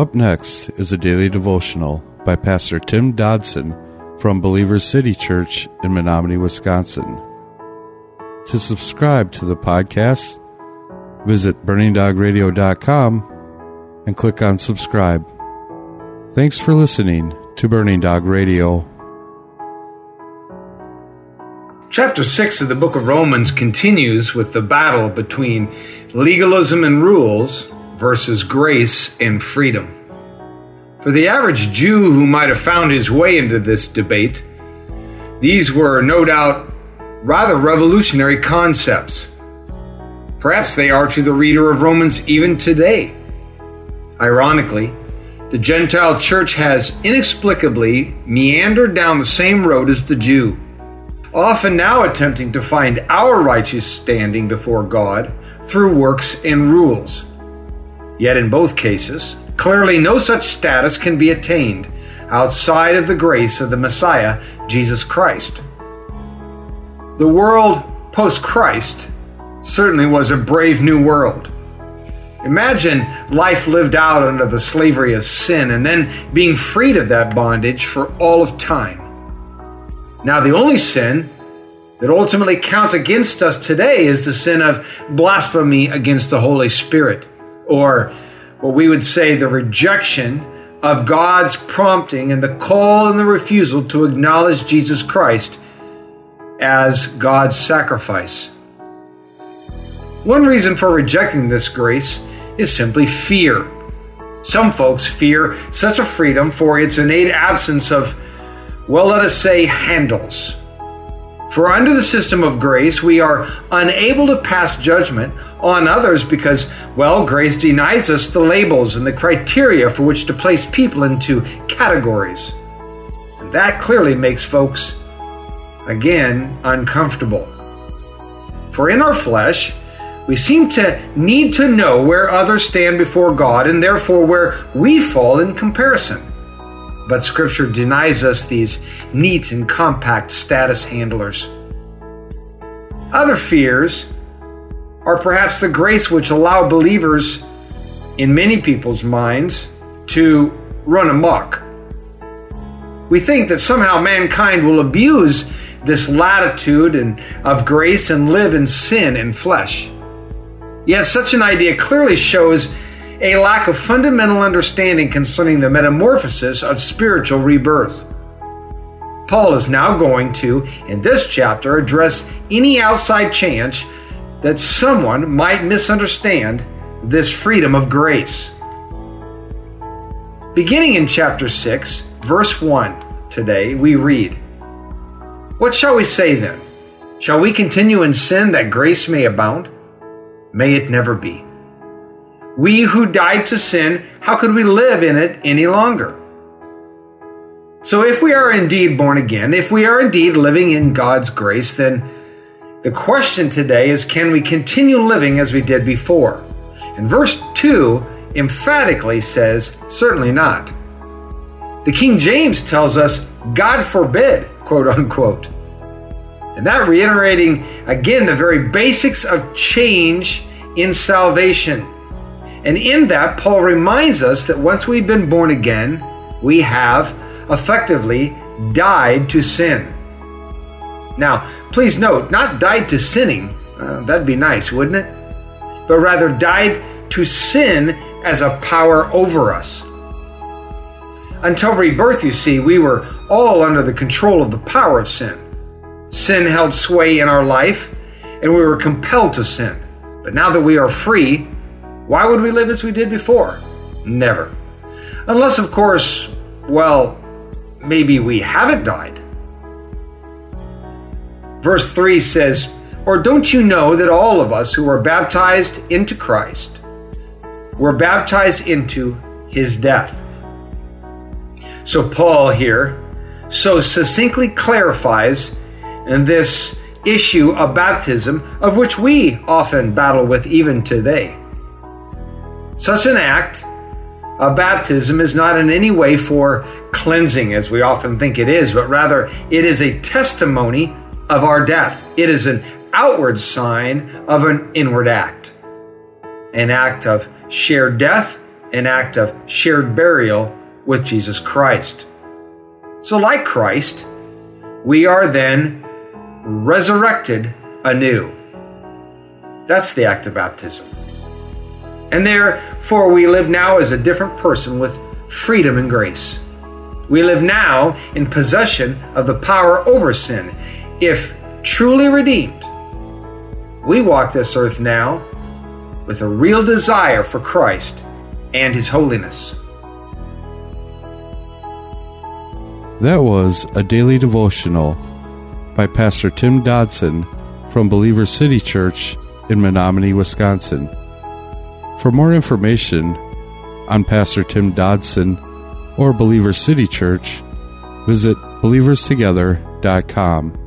Up next is a daily devotional by Pastor Tim Dodson from Believers City Church in Menominee, Wisconsin. To subscribe to the podcast, visit burningdogradio.com and click on subscribe. Thanks for listening to Burning Dog Radio. Chapter 6 of the book of Romans continues with the battle between legalism and rules versus grace and freedom. For the average Jew who might have found his way into this debate, these were no doubt rather revolutionary concepts. Perhaps they are to the reader of Romans even today. Ironically, the Gentile church has inexplicably meandered down the same road as the Jew often now attempting to find our righteous standing before God through works and rules. Yet in both cases, clearly no such status can be attained outside of the grace of the Messiah, Jesus Christ. The world post Christ certainly was a brave new world. Imagine life lived out under the slavery of sin and then being freed of that bondage for all of time. Now, the only sin that ultimately counts against us today is the sin of blasphemy against the Holy Spirit, or what we would say the rejection of God's prompting and the call and the refusal to acknowledge Jesus Christ as God's sacrifice. One reason for rejecting this grace is simply fear. Some folks fear such a freedom for its innate absence of well, let us say, handles. For under the system of grace, we are unable to pass judgment on others because, well, grace denies us the labels and the criteria for which to place people into categories. And that clearly makes folks, again, uncomfortable. For in our flesh, we seem to need to know where others stand before God and therefore where we fall in comparison but Scripture denies us these neat and compact status handlers. Other fears are perhaps the grace which allow believers in many people's minds to run amok. We think that somehow mankind will abuse this latitude and of grace and live in sin and flesh. Yet such an idea clearly shows a lack of fundamental understanding concerning the metamorphosis of spiritual rebirth. Paul is now going to, in this chapter, address any outside chance that someone might misunderstand this freedom of grace. Beginning in chapter 6, verse 1, today we read What shall we say then? Shall we continue in sin that grace may abound? May it never be. We who died to sin, how could we live in it any longer? So, if we are indeed born again, if we are indeed living in God's grace, then the question today is can we continue living as we did before? And verse 2 emphatically says, certainly not. The King James tells us, God forbid, quote unquote. And that reiterating again the very basics of change in salvation. And in that, Paul reminds us that once we've been born again, we have effectively died to sin. Now, please note, not died to sinning, uh, that'd be nice, wouldn't it? But rather died to sin as a power over us. Until rebirth, you see, we were all under the control of the power of sin. Sin held sway in our life, and we were compelled to sin. But now that we are free, why would we live as we did before? Never. Unless, of course, well, maybe we haven't died. Verse 3 says, Or don't you know that all of us who were baptized into Christ were baptized into his death? So, Paul here so succinctly clarifies in this issue of baptism, of which we often battle with even today. Such an act of baptism is not in any way for cleansing, as we often think it is, but rather it is a testimony of our death. It is an outward sign of an inward act, an act of shared death an act of shared burial with Jesus Christ. So, like Christ, we are then resurrected anew. That's the act of baptism. And therefore, we live now as a different person with freedom and grace. We live now in possession of the power over sin. If truly redeemed, we walk this earth now with a real desire for Christ and His holiness. That was a daily devotional by Pastor Tim Dodson from Believer City Church in Menominee, Wisconsin. For more information on Pastor Tim Dodson or Believer City Church, visit believerstogether.com.